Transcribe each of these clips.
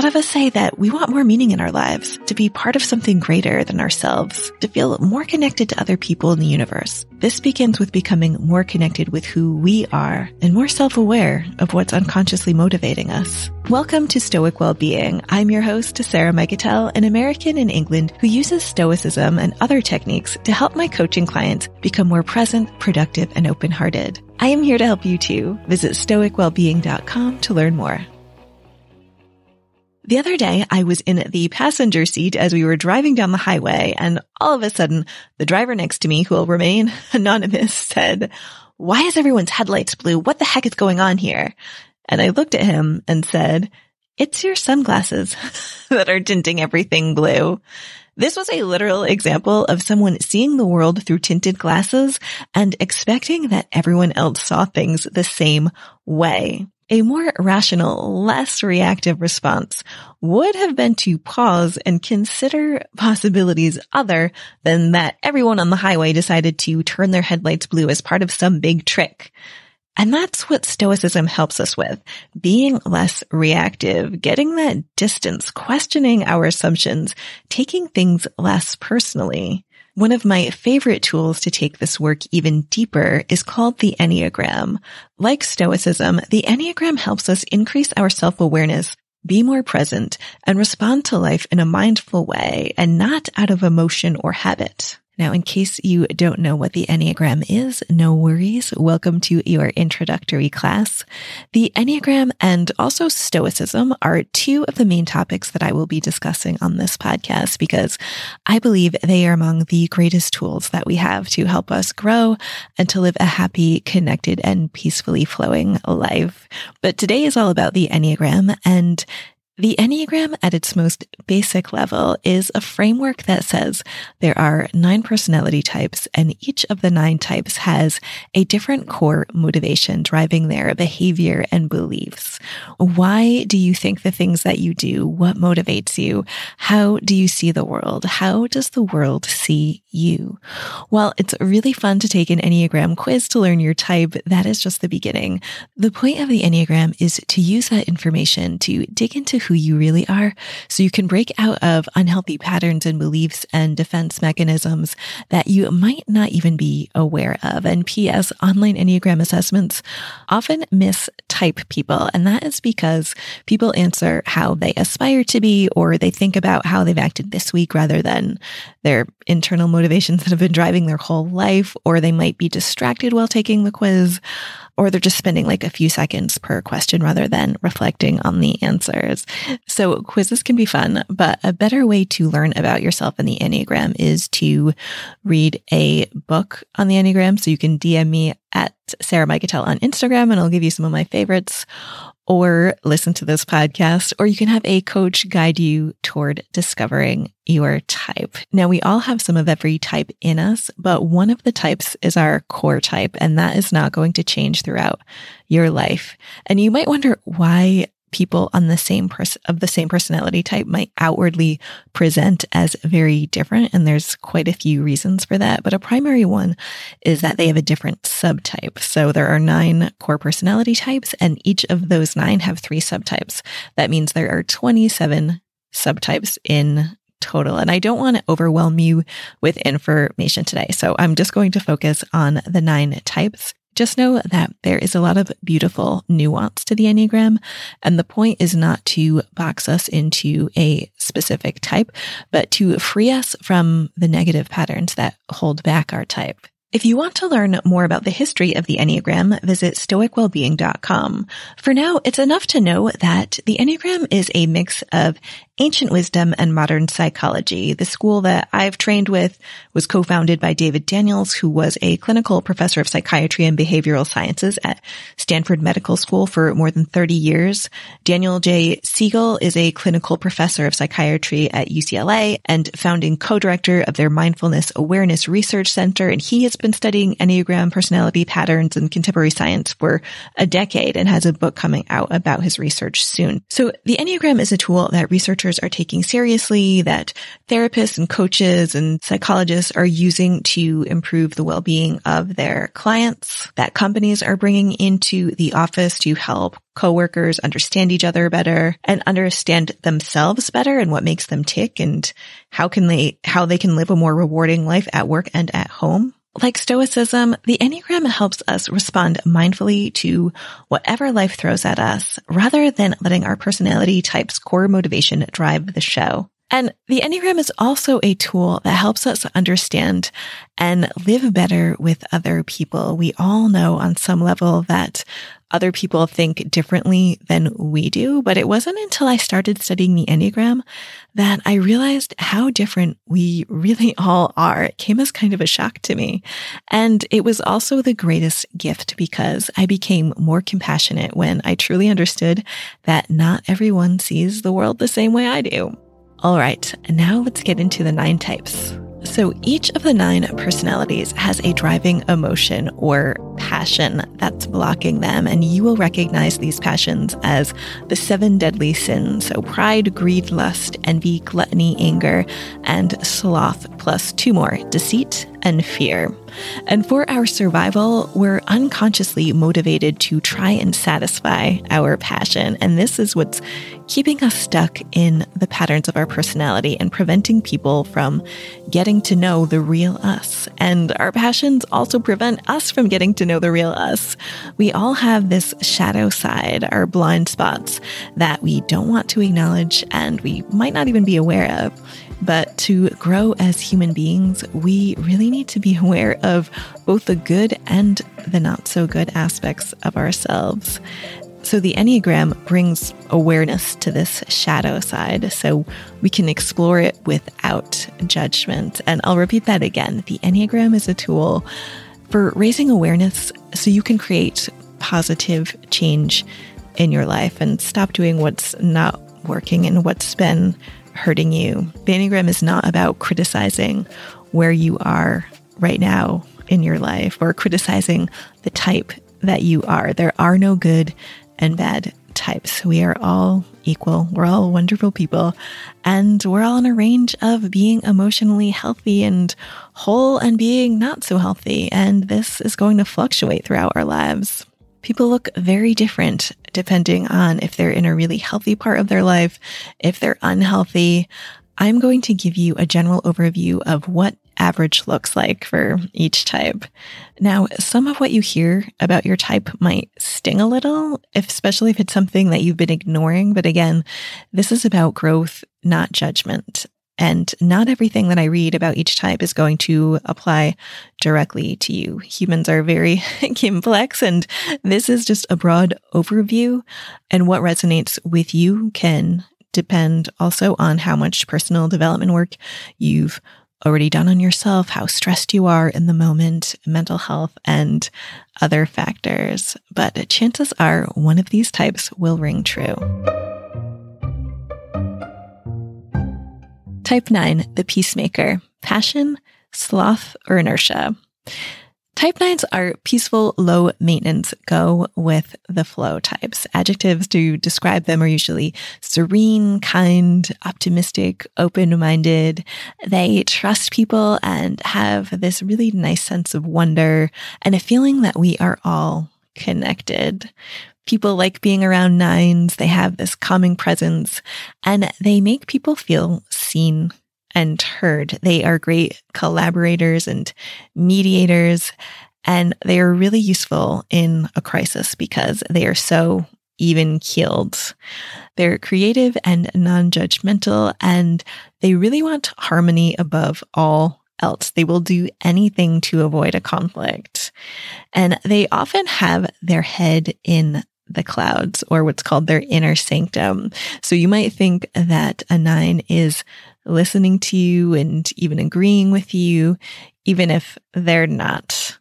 lot of us say that we want more meaning in our lives, to be part of something greater than ourselves, to feel more connected to other people in the universe. This begins with becoming more connected with who we are and more self-aware of what's unconsciously motivating us. Welcome to Stoic Wellbeing. I'm your host, Sarah Mikutel, an American in England who uses Stoicism and other techniques to help my coaching clients become more present, productive, and open-hearted. I am here to help you too. Visit stoicwellbeing.com to learn more. The other day, I was in the passenger seat as we were driving down the highway, and all of a sudden, the driver next to me, who will remain anonymous, said, why is everyone's headlights blue? What the heck is going on here? And I looked at him and said, it's your sunglasses that are tinting everything blue. This was a literal example of someone seeing the world through tinted glasses and expecting that everyone else saw things the same way. A more rational, less reactive response would have been to pause and consider possibilities other than that everyone on the highway decided to turn their headlights blue as part of some big trick. And that's what stoicism helps us with. Being less reactive, getting that distance, questioning our assumptions, taking things less personally. One of my favorite tools to take this work even deeper is called the Enneagram. Like Stoicism, the Enneagram helps us increase our self-awareness, be more present, and respond to life in a mindful way and not out of emotion or habit. Now, in case you don't know what the Enneagram is, no worries. Welcome to your introductory class. The Enneagram and also Stoicism are two of the main topics that I will be discussing on this podcast because I believe they are among the greatest tools that we have to help us grow and to live a happy, connected, and peacefully flowing life. But today is all about the Enneagram and the Enneagram at its most basic level is a framework that says there are nine personality types and each of the nine types has a different core motivation driving their behavior and beliefs. Why do you think the things that you do? What motivates you? How do you see the world? How does the world see you? While it's really fun to take an Enneagram quiz to learn your type, that is just the beginning. The point of the Enneagram is to use that information to dig into who you really are so you can break out of unhealthy patterns and beliefs and defense mechanisms that you might not even be aware of. And P.S. online Enneagram assessments often mistype people. And that is because people answer how they aspire to be or they think about how they've acted this week rather than their internal motivations that have been driving their whole life, or they might be distracted while taking the quiz or they're just spending like a few seconds per question rather than reflecting on the answers. So quizzes can be fun, but a better way to learn about yourself and the Enneagram is to read a book on the Enneagram. So you can DM me at Sarah Mikutel on Instagram and I'll give you some of my favorites or listen to this podcast, or you can have a coach guide you toward discovering your type. Now, we all have some of every type in us, but one of the types is our core type, and that is not going to change throughout your life. And you might wonder why people on the same of the same personality type might outwardly present as very different. And there's quite a few reasons for that. But a primary one is that they have a different subtype. So there are nine core personality types and each of those nine have three subtypes. That means there are 27 subtypes in total. And I don't want to overwhelm you with information today. So I'm just going to focus on the nine types. Just know that there is a lot of beautiful nuance to the Enneagram. And the point is not to box us into a specific type, but to free us from the negative patterns that hold back our type. If you want to learn more about the history of the Enneagram, visit stoicwellbeing.com. For now, it's enough to know that the Enneagram is a mix of ancient wisdom and modern psychology. The school that I've trained with was co-founded by David Daniels, who was a clinical professor of psychiatry and behavioral sciences at Stanford Medical School for more than 30 years. Daniel J. Siegel is a clinical professor of psychiatry at UCLA and founding co-director of their Mindfulness Awareness Research Center. And he has been studying Enneagram personality patterns and contemporary science for a decade and has a book coming out about his research soon. So the Enneagram is a tool that researchers doctors are taking seriously, that therapists and coaches and psychologists are using to improve the well-being of their clients, that companies are bringing into the office to help coworkers understand each other better and understand themselves better and what makes them tick and how can they, how they can live a more rewarding life at work and at home. Like Stoicism, the Enneagram helps us respond mindfully to whatever life throws at us rather than letting our personality type's core motivation drive the show. And the Enneagram is also a tool that helps us understand and live better with other people. We all know on some level that other people think differently than we do. But it wasn't until I started studying the Enneagram that I realized how different we really all are. It came as kind of a shock to me. And it was also the greatest gift because I became more compassionate when I truly understood that not everyone sees the world the same way I do. All right, now let's get into the nine types. So each of the nine personalities has a driving emotion or passion that's blocking them. And you will recognize these passions as the seven deadly sins. So pride, greed, lust, envy, gluttony, anger, and sloth, plus two more deceit and fear. And for our survival, we're unconsciously motivated to try and satisfy our passion. And this is what's keeping us stuck in the patterns of our personality and preventing people from getting to know the real us. And our passions also prevent us from getting to know the real us. We all have this shadow side, our blind spots that we don't want to acknowledge and we might not even be aware of. But to grow as human beings, we really need to be aware of both the good and the not so good aspects of ourselves. So the Enneagram brings awareness to this shadow side so we can explore it without judgment. And I'll repeat that again. The Enneagram is a tool for raising awareness so you can create positive change in your life and stop doing what's not working and what's been hurting you. The Enneagram is not about criticizing where you are right now in your life or criticizing the type that you are. There are no good and bad types. We are all equal. We're all wonderful people. And we're all in a range of being emotionally healthy and whole and being not so healthy. And this is going to fluctuate throughout our lives. People look very different depending on if they're in a really healthy part of their life, if they're unhealthy. I'm going to give you a general overview of what average looks like for each type. Now, some of what you hear about your type might sting a little, especially if it's something that you've been ignoring. But again, this is about growth, not judgment. And not everything that I read about each type is going to apply directly to you. Humans are very complex, and this is just a broad overview. And what resonates with you can depend also on how much personal development work you've already done on yourself, how stressed you are in the moment, mental health, and other factors. But chances are one of these types will ring true. Type 9, the peacemaker, passion, sloth, or inertia. Type 9s are peaceful, low maintenance, go with the flow types. Adjectives to describe them are usually serene, kind, optimistic, open minded. They trust people and have this really nice sense of wonder and a feeling that we are all connected. People like being around nines. They have this calming presence and they make people feel seen and heard. They are great collaborators and mediators, and they are really useful in a crisis because they are so even keeled. They're creative and non judgmental, and they really want harmony above all else. They will do anything to avoid a conflict. And they often have their head in the clouds or what's called their inner sanctum. So you might think that a nine is listening to you and even agreeing with you, even if they're not.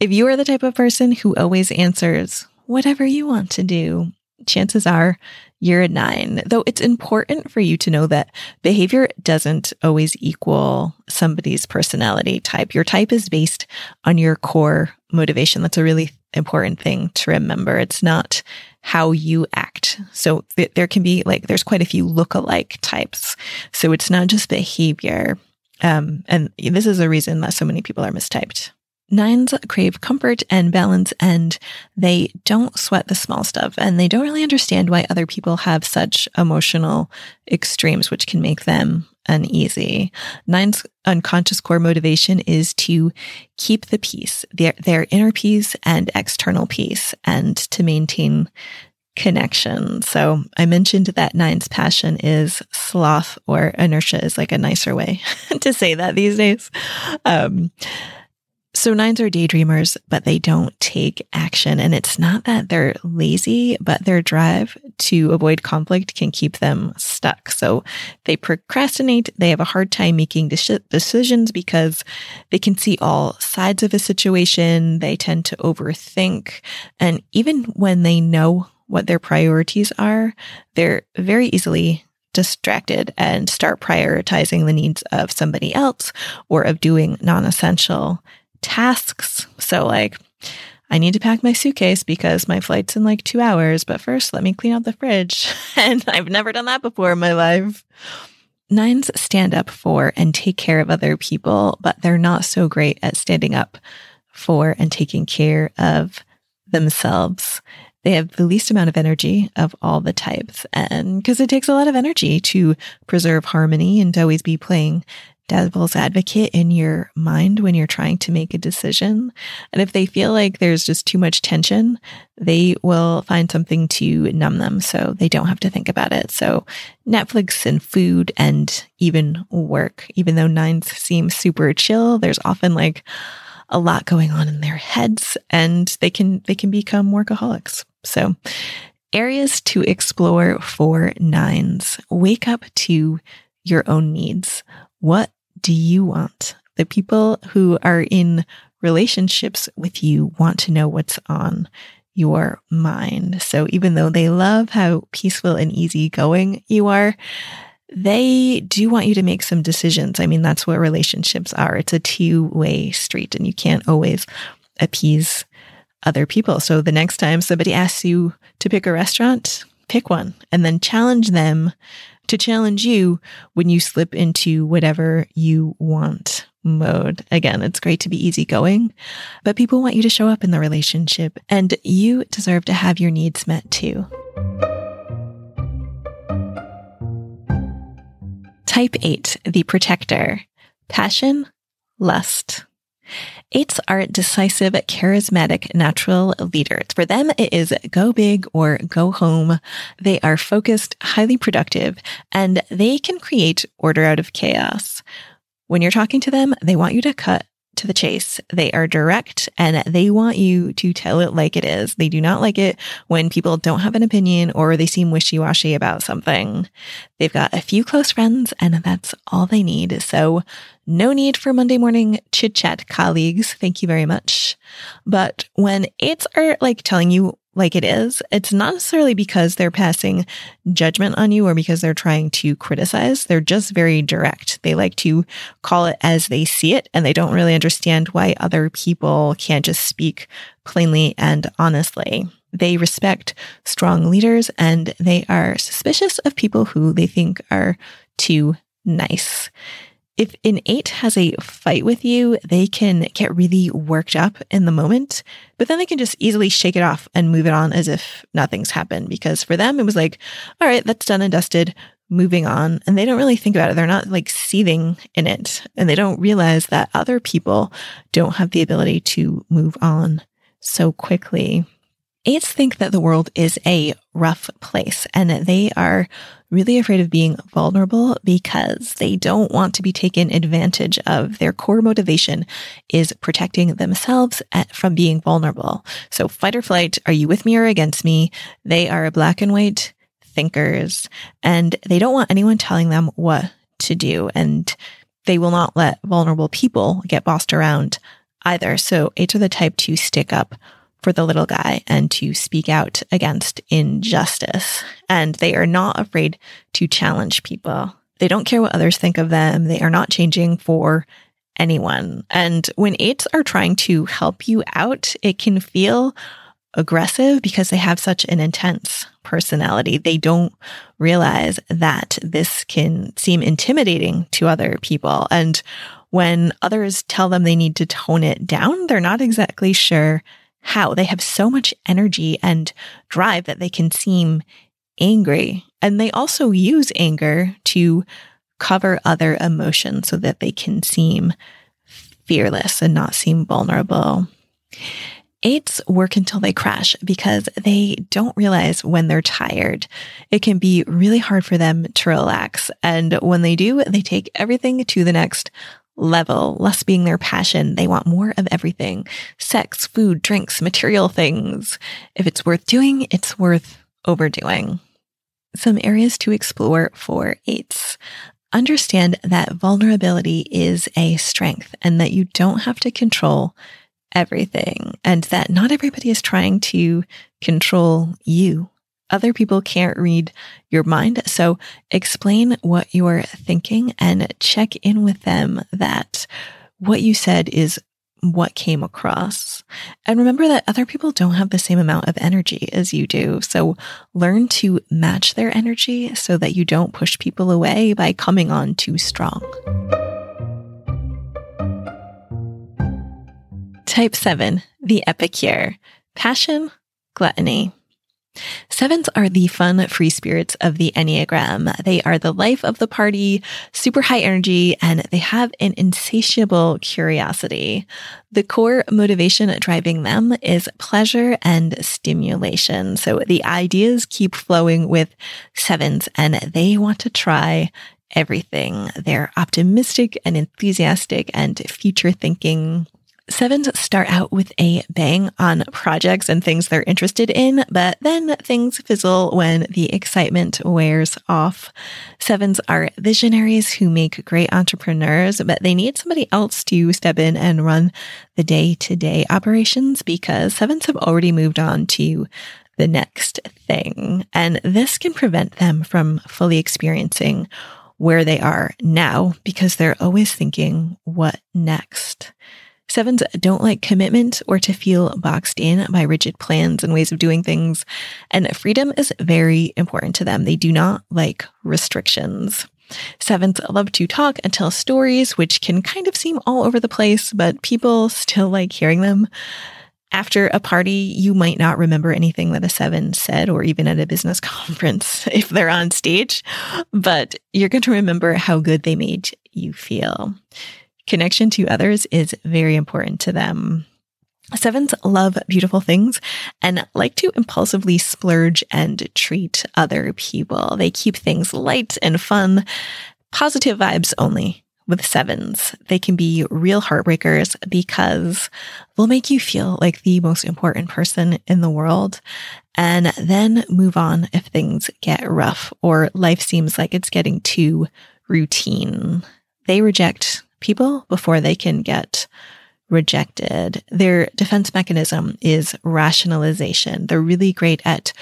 If you are the type of person who always answers whatever you want to do, chances are you're a nine. Though it's important for you to know that behavior doesn't always equal somebody's personality type. Your type is based on your core motivation. That's a really important thing to remember. It's not how you act. So th- there can be like, there's quite a few look-alike types. So it's not just behavior. Um, and this is a reason that so many people are mistyped. Nines crave comfort and balance and they don't sweat the small stuff and they don't really understand why other people have such emotional extremes, which can make them uneasy. Nine's unconscious core motivation is to keep the peace, their, their inner peace and external peace and to maintain connection. So I mentioned that nine's passion is sloth or inertia is like a nicer way to say that these days. Um, so nines are daydreamers, but they don't take action. And it's not that they're lazy, but their drive to avoid conflict can keep them stuck. So they procrastinate. They have a hard time making decisions because they can see all sides of a situation. They tend to overthink. And even when they know what their priorities are, they're very easily distracted and start prioritizing the needs of somebody else or of doing non essential tasks. So, like, I need to pack my suitcase because my flight's in like two hours, but first let me clean out the fridge. and I've never done that before in my life. Nines stand up for and take care of other people, but they're not so great at standing up for and taking care of themselves. They have the least amount of energy of all the types. And because it takes a lot of energy to preserve harmony and to always be playing devil's advocate in your mind when you're trying to make a decision. And if they feel like there's just too much tension, they will find something to numb them so they don't have to think about it. So Netflix and food and even work, even though nines seem super chill, there's often like a lot going on in their heads and they can, they can become workaholics. So areas to explore for nines. Wake up to your own needs. What do you want? The people who are in relationships with you want to know what's on your mind. So even though they love how peaceful and easygoing you are, they do want you to make some decisions. I mean, that's what relationships are. It's a two way street and you can't always appease other people. So the next time somebody asks you to pick a restaurant, pick one and then challenge them to challenge you when you slip into whatever you want mode. Again, it's great to be easygoing, but people want you to show up in the relationship and you deserve to have your needs met too. Type 8, the protector. Passion, lust. Eights are decisive, charismatic, natural leaders. For them, it is go big or go home. They are focused, highly productive, and they can create order out of chaos. When you're talking to them, they want you to cut to the chase. They are direct and they want you to tell it like it is. They do not like it when people don't have an opinion or they seem wishy washy about something. They've got a few close friends and that's all they need. So no need for Monday morning chit chat colleagues. Thank you very much. But when eights are er, like telling you like it is, it's not necessarily because they're passing judgment on you or because they're trying to criticize. They're just very direct. They like to call it as they see it and they don't really understand why other people can't just speak plainly and honestly. They respect strong leaders and they are suspicious of people who they think are too nice if an eight has a fight with you, they can get really worked up in the moment, but then they can just easily shake it off and move it on as if nothing's happened. Because for them, it was like, all right, that's done and dusted, moving on. And they don't really think about it. They're not like seething in it. And they don't realize that other people don't have the ability to move on so quickly. Eights think that the world is a rough place and they are really afraid of being vulnerable because they don't want to be taken advantage of. Their core motivation is protecting themselves uh, from being vulnerable. So fight or flight. Are you with me or against me? They are black and white thinkers and they don't want anyone telling them what to do. And they will not let vulnerable people get bossed around either. So eights are the type to stick up for the little guy and to speak out against injustice. And they are not afraid to challenge people. They don't care what others think of them. They are not changing for anyone. And when eights are trying to help you out, it can feel aggressive because they have such an intense personality. They don't realize that this can seem intimidating to other people. And when others tell them they need to tone it down, they're not exactly sure how. They have so much energy and drive that they can seem angry. And they also use anger to cover other emotions so that they can seem fearless and not seem vulnerable. Eights work until they crash because they don't realize when they're tired. It can be really hard for them to relax. And when they do, they take everything to the next level, less being their passion. They want more of everything sex, food, drinks, material things. If it's worth doing, it's worth overdoing. Some areas to explore for eights. Understand that vulnerability is a strength and that you don't have to control everything and that not everybody is trying to control you. Other people can't read your mind. So explain what you're thinking and check in with them that what you said is what came across. And remember that other people don't have the same amount of energy as you do. So learn to match their energy so that you don't push people away by coming on too strong. Type 7, the epicure. Passion, gluttony. Sevens are the fun, free spirits of the Enneagram. They are the life of the party, super high energy, and they have an insatiable curiosity. The core motivation driving them is pleasure and stimulation. So the ideas keep flowing with sevens and they want to try everything. They're optimistic and enthusiastic and future thinking. Sevens start out with a bang on projects and things they're interested in, but then things fizzle when the excitement wears off. Sevens are visionaries who make great entrepreneurs, but they need somebody else to step in and run the day to day operations because sevens have already moved on to the next thing. And this can prevent them from fully experiencing where they are now because they're always thinking, what next? Sevens don't like commitment or to feel boxed in by rigid plans and ways of doing things. And freedom is very important to them. They do not like restrictions. Sevens love to talk and tell stories, which can kind of seem all over the place, but people still like hearing them. After a party, you might not remember anything that a seven said, or even at a business conference if they're on stage, but you're going to remember how good they made you feel. Connection to others is very important to them. Sevens love beautiful things and like to impulsively splurge and treat other people. They keep things light and fun, positive vibes only with sevens. They can be real heartbreakers because they'll make you feel like the most important person in the world and then move on if things get rough or life seems like it's getting too routine. They reject people before they can get rejected. Their defense mechanism is rationalization. They're really great at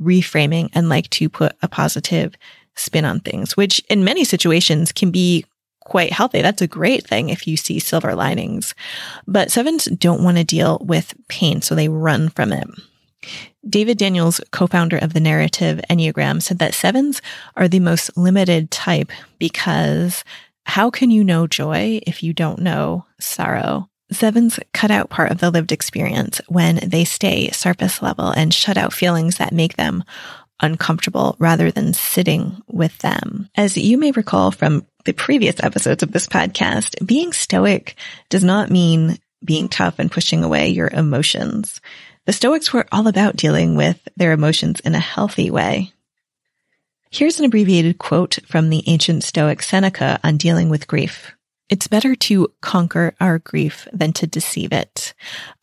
reframing and like to put a positive spin on things, which in many situations can be quite healthy. That's a great thing if you see silver linings. But sevens don't want to deal with pain, so they run from it. David Daniels, co-founder of the narrative Enneagram, said that sevens are the most limited type because how can you know joy if you don't know sorrow? Sevens cut out part of the lived experience when they stay surface level and shut out feelings that make them uncomfortable rather than sitting with them. As you may recall from the previous episodes of this podcast, being stoic does not mean being tough and pushing away your emotions. The Stoics were all about dealing with their emotions in a healthy way. Here's an abbreviated quote from the ancient Stoic Seneca on dealing with grief. It's better to conquer our grief than to deceive it.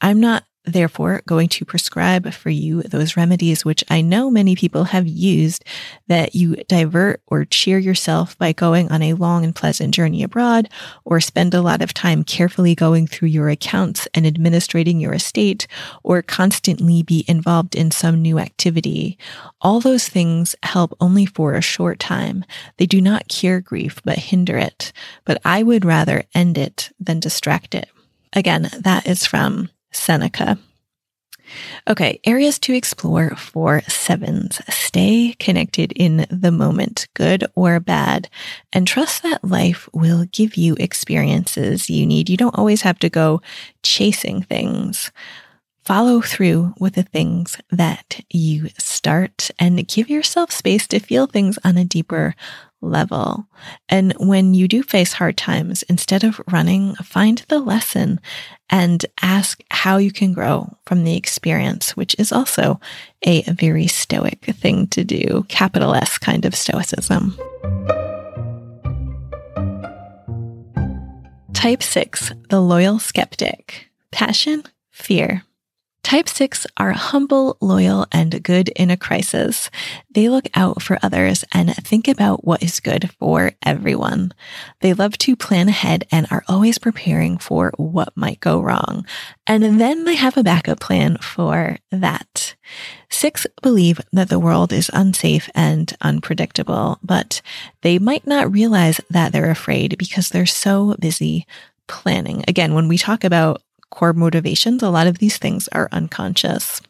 I'm not therefore going to prescribe for you those remedies which I know many people have used that you divert or cheer yourself by going on a long and pleasant journey abroad or spend a lot of time carefully going through your accounts and administrating your estate or constantly be involved in some new activity. All those things help only for a short time. They do not cure grief, but hinder it. But I would rather end it than distract it. Again, that is from Seneca. Okay, areas to explore for sevens. Stay connected in the moment, good or bad, and trust that life will give you experiences you need. You don't always have to go chasing things. Follow through with the things that you start and give yourself space to feel things on a deeper level. And when you do face hard times, instead of running, find the lesson and ask how you can grow from the experience, which is also a very stoic thing to do, capital S kind of stoicism. Type 6, the loyal skeptic. Passion, fear, Type 6 are humble, loyal, and good in a crisis. They look out for others and think about what is good for everyone. They love to plan ahead and are always preparing for what might go wrong. And then they have a backup plan for that. Six believe that the world is unsafe and unpredictable, but they might not realize that they're afraid because they're so busy planning. Again, when we talk about core motivations, a lot of these things are unconscious.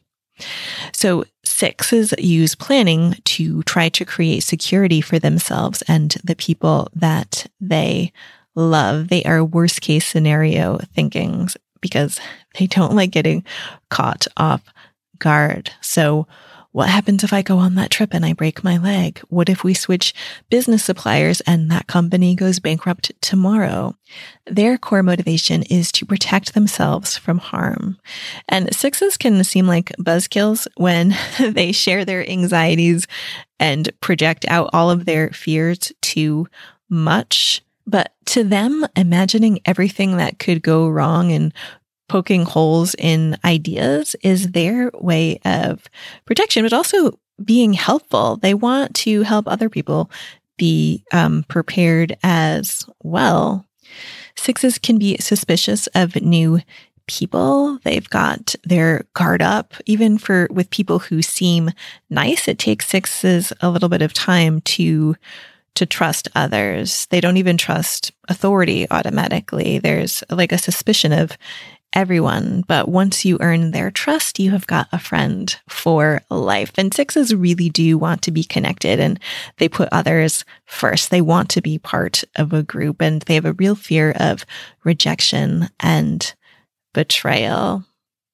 So sixes use planning to try to create security for themselves and the people that they love. They are worst case scenario thinkings because they don't like getting caught off guard. So what happens if I go on that trip and I break my leg? What if we switch business suppliers and that company goes bankrupt tomorrow? Their core motivation is to protect themselves from harm. And sixes can seem like buzzkills when they share their anxieties and project out all of their fears too much. But to them, imagining everything that could go wrong and poking holes in ideas is their way of protection, but also being helpful. They want to help other people be um, prepared as well. Sixes can be suspicious of new people. They've got their guard up. Even for with people who seem nice, it takes sixes a little bit of time to to trust others. They don't even trust authority automatically. There's like a suspicion of everyone, but once you earn their trust, you have got a friend for life. And sixes really do want to be connected and they put others first. They want to be part of a group and they have a real fear of rejection and betrayal.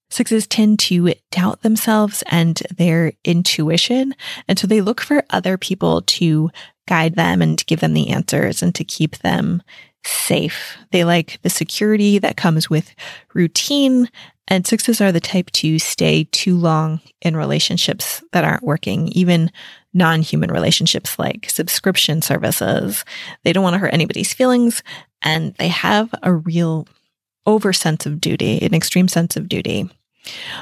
Sixes tend to doubt themselves and their intuition. And so they look for other people to guide them and give them the answers and to keep them safe. They like the security that comes with routine. And sixes are the type to stay too long in relationships that aren't working, even non human relationships like subscription services. They don't want to hurt anybody's feelings. And they have a real over sense of duty, an extreme sense of duty.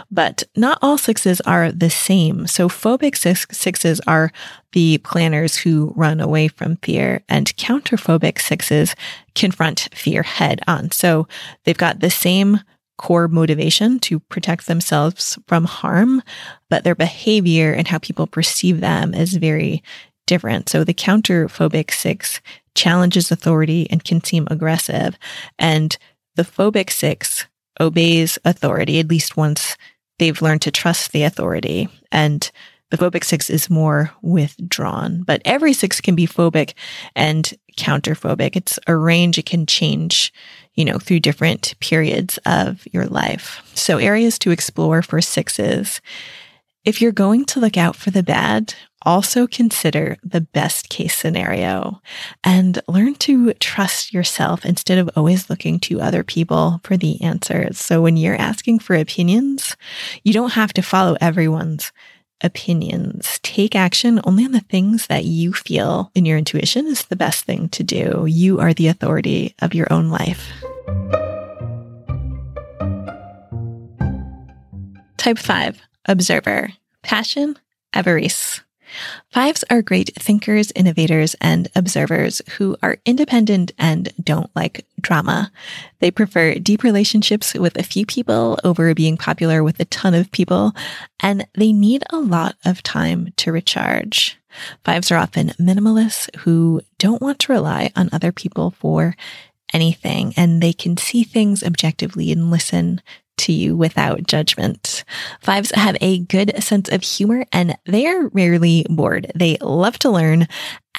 But not all sixes are the same. So phobic sixes are the planners who run away from fear and counterphobic sixes confront fear head on. So they've got the same core motivation to protect themselves from harm, but their behavior and how people perceive them is very different. So the counterphobic six challenges authority and can seem aggressive. And the phobic six obeys authority, at least once they've learned to trust the authority. And the phobic six is more withdrawn, but every six can be phobic and counterphobic. It's a range. It can change, you know, through different periods of your life. So areas to explore for sixes. If you're going to look out for the bad also consider the best case scenario and learn to trust yourself instead of always looking to other people for the answers. So when you're asking for opinions, you don't have to follow everyone's opinions. Take action only on the things that you feel in your intuition is the best thing to do. You are the authority of your own life. Type 5, observer, passion, avarice. Fives are great thinkers, innovators, and observers who are independent and don't like drama. They prefer deep relationships with a few people over being popular with a ton of people, and they need a lot of time to recharge. Fives are often minimalists who don't want to rely on other people for anything and they can see things objectively and listen to you without judgment. Fives have a good sense of humor and they are rarely bored. They love to learn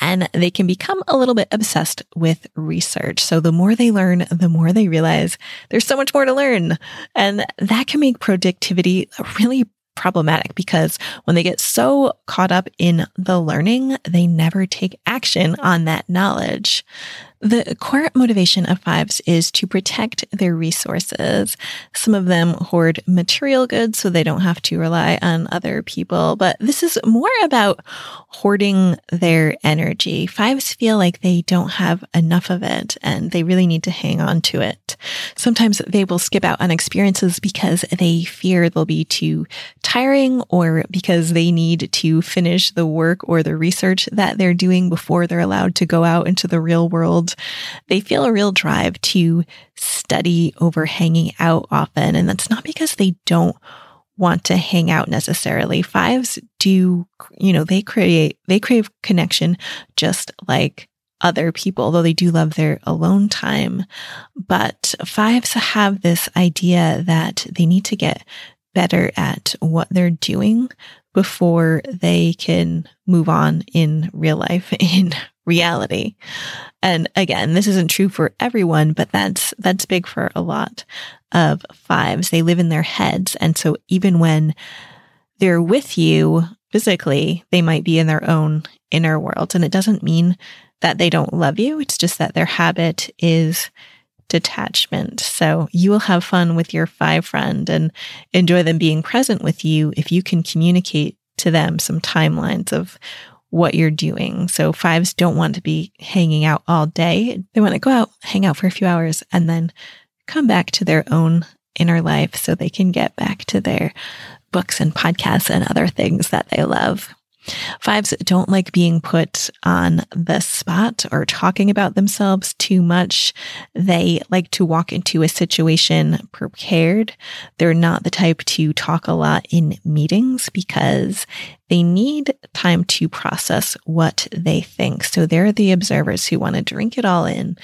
and they can become a little bit obsessed with research. So the more they learn, the more they realize there's so much more to learn. And that can make productivity really problematic because when they get so caught up in the learning, they never take action on that knowledge. The core motivation of fives is to protect their resources. Some of them hoard material goods so they don't have to rely on other people, but this is more about hoarding their energy. Fives feel like they don't have enough of it and they really need to hang on to it. Sometimes they will skip out on experiences because they fear they'll be too tiring or because they need to finish the work or the research that they're doing before they're allowed to go out into the real world they feel a real drive to study over hanging out often. And that's not because they don't want to hang out necessarily. Fives do, you know, they create, they crave connection just like other people, though they do love their alone time. But fives have this idea that they need to get better at what they're doing before they can move on in real life, in reality. And again, this isn't true for everyone, but that's, that's big for a lot of fives. They live in their heads. And so even when they're with you physically, they might be in their own inner world. And it doesn't mean that they don't love you. It's just that their habit is detachment. So you will have fun with your five friend and enjoy them being present with you if you can communicate to them some timelines of what you're doing. So fives don't want to be hanging out all day. They want to go out, hang out for a few hours, and then come back to their own inner life so they can get back to their books and podcasts and other things that they love. Fives don't like being put on the spot or talking about themselves too much. They like to walk into a situation prepared. They're not the type to talk a lot in meetings because they need time to process what they think. So they're the observers who want to drink it all in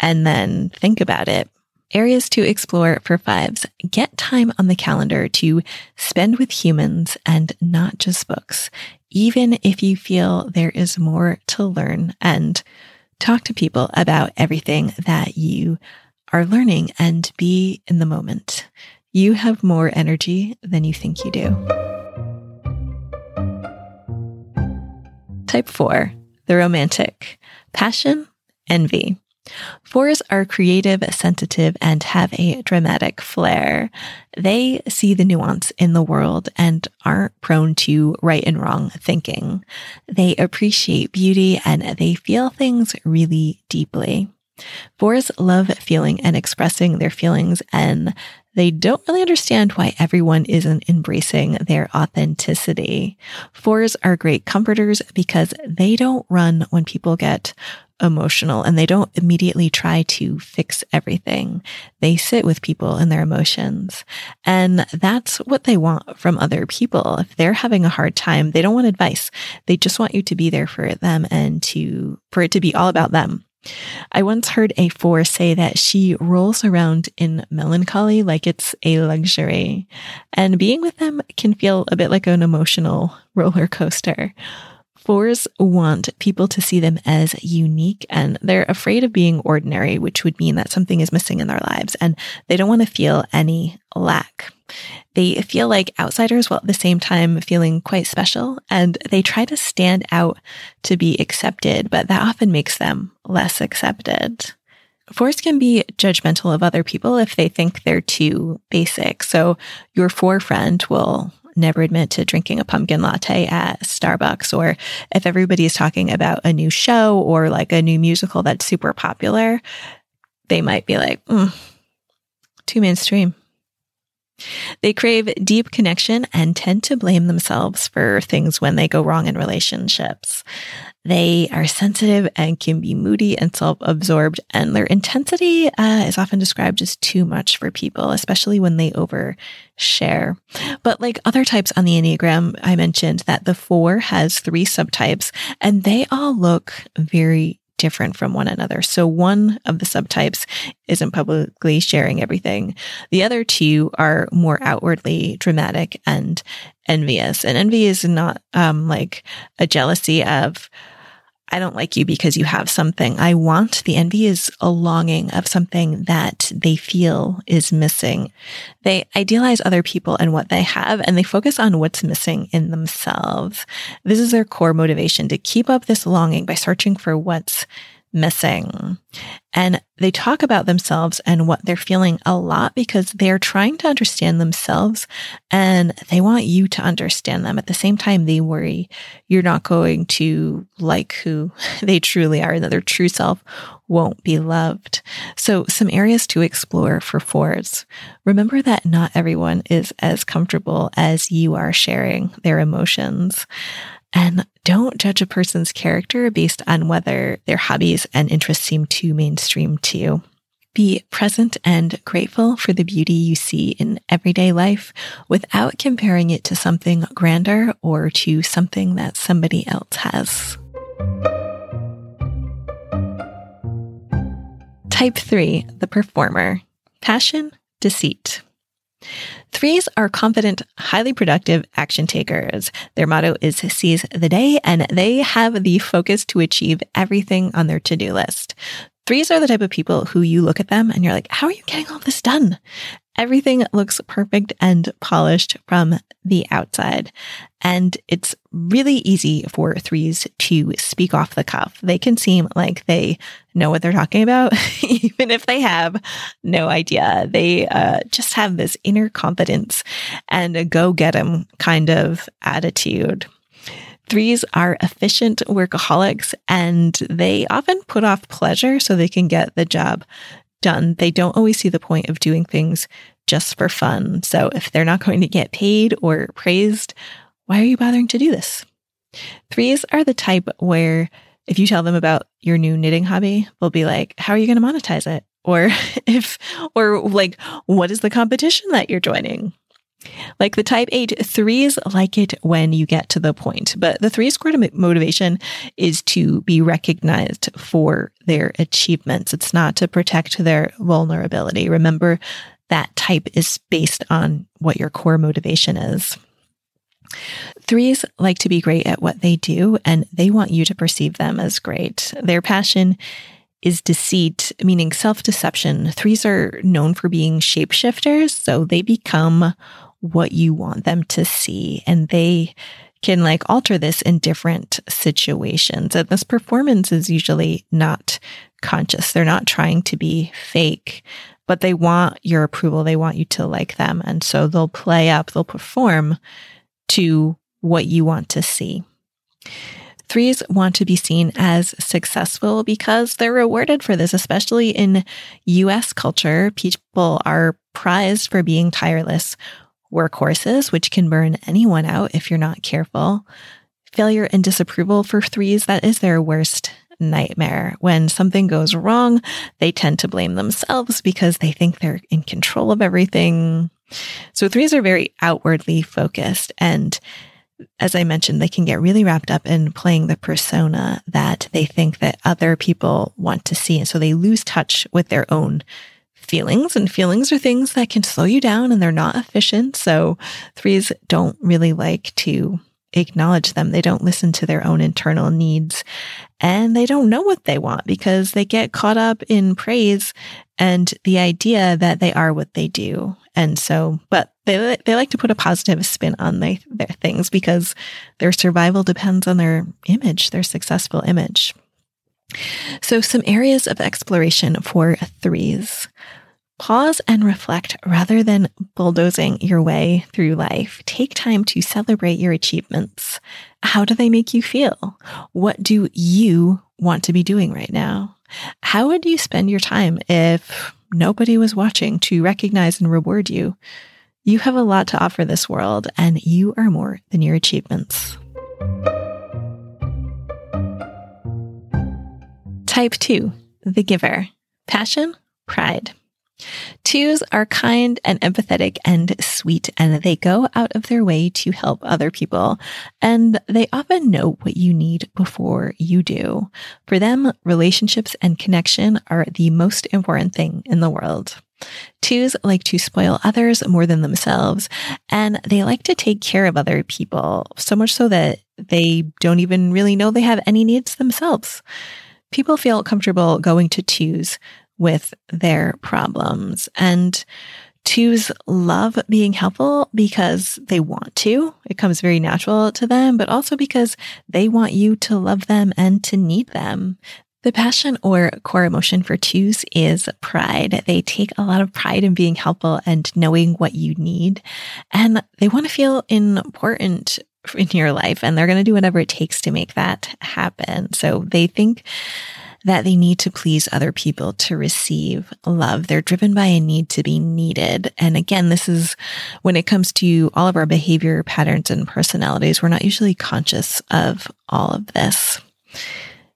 and then think about it Areas to explore for fives. Get time on the calendar to spend with humans and not just books even if you feel there is more to learn and talk to people about everything that you are learning and be in the moment. You have more energy than you think you do. Type four, the romantic, passion, envy. Fours are creative, sensitive, and have a dramatic flair. They see the nuance in the world and aren't prone to right and wrong thinking. They appreciate beauty and they feel things really deeply. Fours love feeling and expressing their feelings and they don't really understand why everyone isn't embracing their authenticity. Fours are great comforters because they don't run when people get emotional and they don't immediately try to fix everything. They sit with people and their emotions. And that's what they want from other people. If they're having a hard time, they don't want advice. They just want you to be there for them and to, for it to be all about them. I once heard a four say that she rolls around in melancholy like it's a luxury, and being with them can feel a bit like an emotional roller coaster. Fours want people to see them as unique and they're afraid of being ordinary, which would mean that something is missing in their lives and they don't want to feel any lack. They feel like outsiders while at the same time feeling quite special and they try to stand out to be accepted, but that often makes them less accepted. Fours can be judgmental of other people if they think they're too basic. So your four friend will never admit to drinking a pumpkin latte at Starbucks, or if everybody is talking about a new show or like a new musical that's super popular, they might be like, mm, too mainstream. They crave deep connection and tend to blame themselves for things when they go wrong in relationships. They are sensitive and can be moody and self absorbed, and their intensity uh, is often described as too much for people, especially when they overshare. But like other types on the Enneagram, I mentioned that the four has three subtypes, and they all look very different from one another. So one of the subtypes isn't publicly sharing everything. The other two are more outwardly dramatic and envious. And envy is not um, like a jealousy of, I don't like you because you have something I want. The envy is a longing of something that they feel is missing. They idealize other people and what they have, and they focus on what's missing in themselves. This is their core motivation to keep up this longing by searching for what's missing. And they talk about themselves and what they're feeling a lot because they're trying to understand themselves and they want you to understand them. At the same time, they worry you're not going to like who they truly are, that their true self won't be loved. So some areas to explore for fours. Remember that not everyone is as comfortable as you are sharing their emotions. And don't judge a person's character based on whether their hobbies and interests seem too mainstream to you. Be present and grateful for the beauty you see in everyday life without comparing it to something grander or to something that somebody else has. Type 3, the performer. Passion, deceit. Threes are confident, highly productive action takers. Their motto is seize the day and they have the focus to achieve everything on their to-do list. Threes are the type of people who you look at them and you're like, how are you getting all this done? Everything looks perfect and polished from the outside. And it's really easy for threes to speak off the cuff. They can seem like they know what they're talking about, even if they have no idea. They uh, just have this inner confidence and a go get 'em kind of attitude. Threes are efficient workaholics and they often put off pleasure so they can get the job done. They don't always see the point of doing things just for fun. So if they're not going to get paid or praised, why are you bothering to do this? Threes are the type where if you tell them about your new knitting hobby, they'll be like, how are you going to monetize it? Or if, or like, what is the competition that you're joining? Like the type eight, threes like it when you get to the point, but the three squared motivation is to be recognized for their achievements. It's not to protect their vulnerability. Remember, that type is based on what your core motivation is. Threes like to be great at what they do and they want you to perceive them as great. Their passion is deceit, meaning self deception. Threes are known for being shapeshifters, so they become what you want them to see and they can like alter this in different situations. And this performance is usually not conscious. They're not trying to be fake, but they want your approval. They want you to like them. And so they'll play up, they'll perform to what you want to see. Threes want to be seen as successful because they're rewarded for this, especially in US culture. People are prized for being tireless workhorses, which can burn anyone out if you're not careful. Failure and disapproval for threes, that is their worst nightmare. When something goes wrong, they tend to blame themselves because they think they're in control of everything. So threes are very outwardly focused. And as I mentioned, they can get really wrapped up in playing the persona that they think that other people want to see. And so they lose touch with their own feelings and feelings are things that can slow you down and they're not efficient. So threes don't really like to acknowledge them. They don't listen to their own internal needs and they don't know what they want because they get caught up in praise and the idea that they are what they do. And so, but they, they like to put a positive spin on their things because their survival depends on their image, their successful image. So some areas of exploration for threes. Pause and reflect rather than bulldozing your way through life. Take time to celebrate your achievements. How do they make you feel? What do you want to be doing right now? How would you spend your time if nobody was watching to recognize and reward you? You have a lot to offer this world and you are more than your achievements. Type 2, the giver. Passion, pride. Twos are kind and empathetic and sweet, and they go out of their way to help other people. And they often know what you need before you do. For them, relationships and connection are the most important thing in the world. Twos like to spoil others more than themselves, and they like to take care of other people, so much so that they don't even really know they have any needs themselves. People feel comfortable going to twos with their problems. And twos love being helpful because they want to. It comes very natural to them, but also because they want you to love them and to need them. The passion or core emotion for twos is pride. They take a lot of pride in being helpful and knowing what you need. And they want to feel important in your life and they're going to do whatever it takes to make that happen. So they think that they need to please other people to receive love. They're driven by a need to be needed. And again, this is when it comes to all of our behavior patterns and personalities, we're not usually conscious of all of this.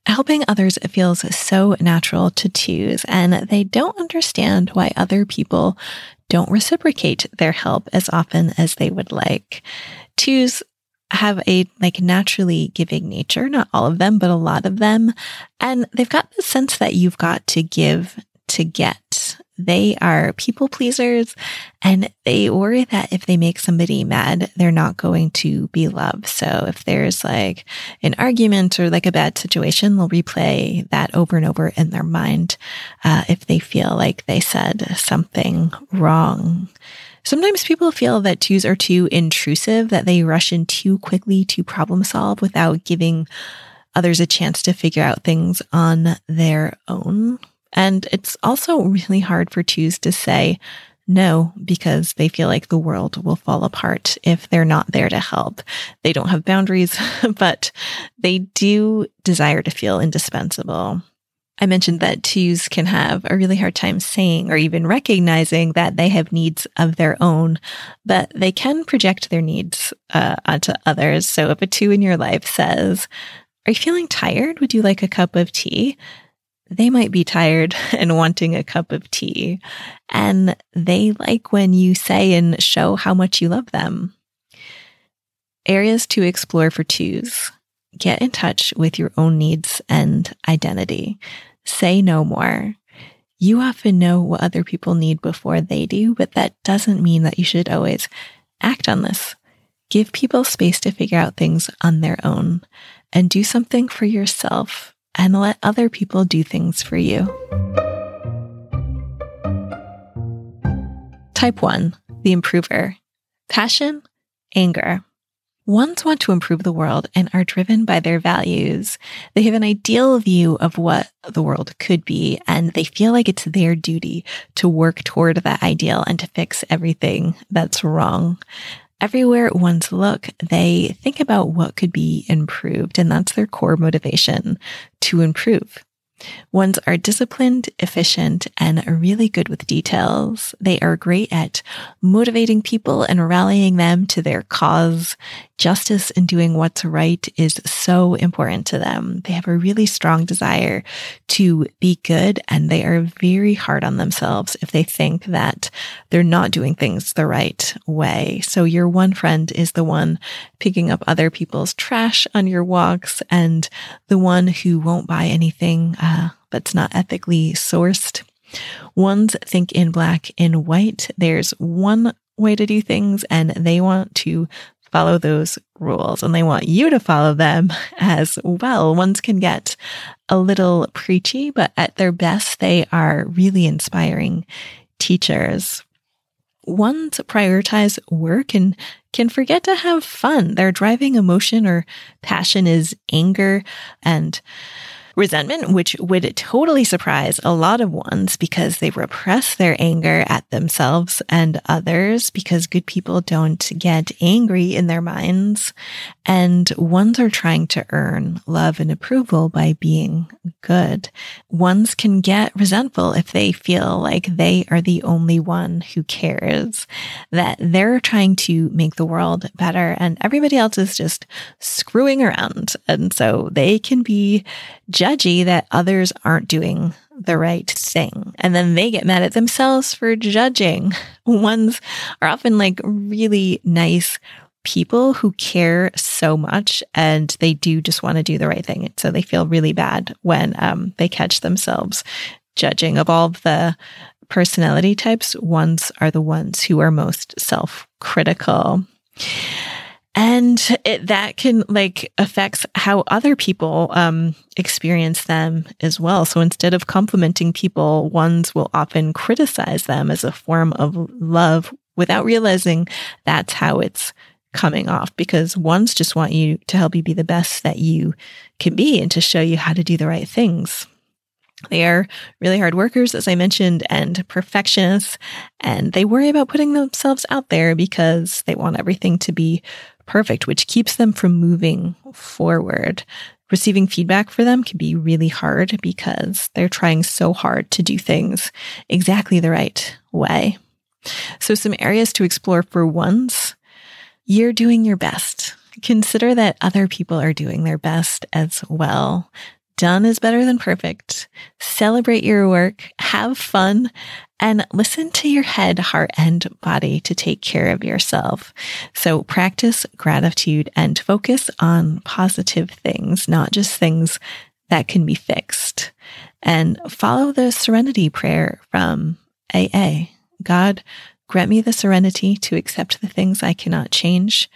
Helping others feels so natural to twos, and they don't understand why other people don't reciprocate their help as often as they would like. Twos have a like naturally giving nature, not all of them, but a lot of them. And they've got the sense that you've got to give to get. They are people pleasers and they worry that if they make somebody mad, they're not going to be loved. So if there's like an argument or like a bad situation, they'll replay that over and over in their mind uh, if they feel like they said something wrong. Sometimes people feel that twos are too intrusive, that they rush in too quickly to problem solve without giving others a chance to figure out things on their own. And it's also really hard for twos to say no because they feel like the world will fall apart if they're not there to help. They don't have boundaries, but they do desire to feel indispensable. I mentioned that twos can have a really hard time saying or even recognizing that they have needs of their own, but they can project their needs uh, onto others. So if a two in your life says, Are you feeling tired? Would you like a cup of tea? They might be tired and wanting a cup of tea. And they like when you say and show how much you love them. Areas to explore for twos get in touch with your own needs and identity. Say no more. You often know what other people need before they do, but that doesn't mean that you should always act on this. Give people space to figure out things on their own and do something for yourself and let other people do things for you. Type 1, the improver. Passion, anger. Ones want to improve the world and are driven by their values. They have an ideal view of what the world could be, and they feel like it's their duty to work toward that ideal and to fix everything that's wrong. Everywhere ones look, they think about what could be improved, and that's their core motivation to improve. Ones are disciplined, efficient, and really good with details. They are great at motivating people and rallying them to their cause. Justice and doing what's right is so important to them. They have a really strong desire to be good and they are very hard on themselves if they think that they're not doing things the right way. So your one friend is the one picking up other people's trash on your walks and the one who won't buy anything uh, that's not ethically sourced. Ones think in black and white. There's one way to do things and they want to follow those rules and they want you to follow them as well. Ones can get a little preachy, but at their best, they are really inspiring teachers. Ones prioritize work and can forget to have fun. Their driving emotion or passion is anger and resentment, which would totally surprise a lot of ones because they repress their anger at themselves and others because good people don't get angry in their minds. And ones are trying to earn love and approval by being good. Ones can get resentful if they feel like they are the only one who cares, that they're trying to make the world better and everybody else is just screwing around. And so they can be judgy that others aren't doing the right thing. And then they get mad at themselves for judging. Ones are often like really nice people who care so much and they do just want to do the right thing. So they feel really bad when um, they catch themselves judging. Of all of the personality types, ones are the ones who are most self critical. And it, that can like affects how other people um, experience them as well. So instead of complimenting people, ones will often criticize them as a form of love without realizing that's how it's coming off because ones just want you to help you be the best that you can be and to show you how to do the right things. They are really hard workers, as I mentioned, and perfectionists, and they worry about putting themselves out there because they want everything to be perfect, which keeps them from moving forward. Receiving feedback for them can be really hard because they're trying so hard to do things exactly the right way. So, some areas to explore for ones you're doing your best. Consider that other people are doing their best as well. Done is better than perfect. Celebrate your work, have fun, and listen to your head, heart, and body to take care of yourself. So practice gratitude and focus on positive things, not just things that can be fixed. And follow the serenity prayer from AA. God, grant me the serenity to accept the things I cannot change,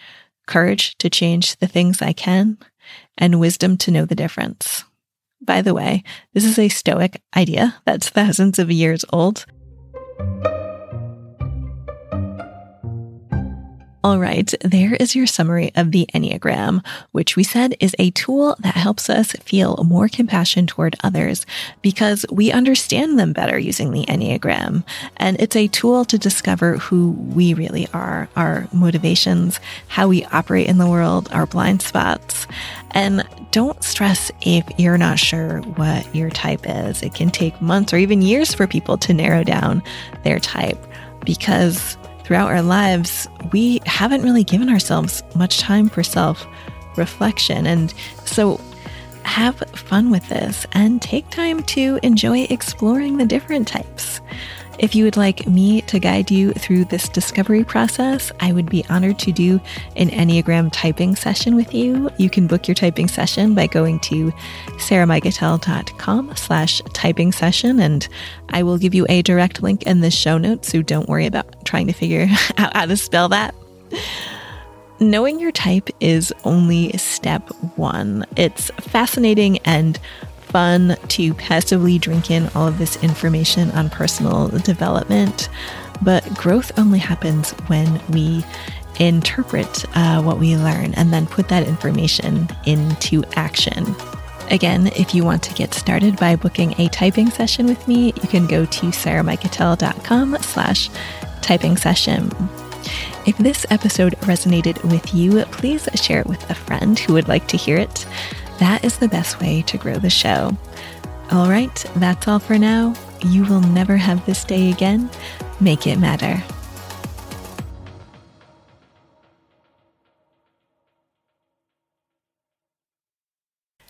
courage to change the things I can, and wisdom to know the difference. By the way, this is a Stoic idea that's thousands of years old. All right, there is your summary of the Enneagram, which we said is a tool that helps us feel more compassion toward others because we understand them better using the Enneagram. And it's a tool to discover who we really are, our motivations, how we operate in the world, our blind spots. And don't stress if you're not sure what your type is. It can take months or even years for people to narrow down their type because throughout our lives, we haven't really given ourselves much time for self reflection. And so have fun with this and take time to enjoy exploring the different types. If you would like me to guide you through this discovery process, I would be honored to do an Enneagram typing session with you. You can book your typing session by going to sarahmiguetel.com slash typing session, and I will give you a direct link in the show notes, so don't worry about trying to figure out how to spell that. Knowing your type is only step one. It's fascinating and fun to passively drink in all of this information on personal development, but growth only happens when we interpret uh, what we learn and then put that information into action. Again, if you want to get started by booking a typing session with me, you can go to sarahmiguetel.com slash typing session. If this episode resonated with you, please share it with a friend who would like to hear it. That is the best way to grow the show. All right, that's all for now. You will never have this day again. Make it matter.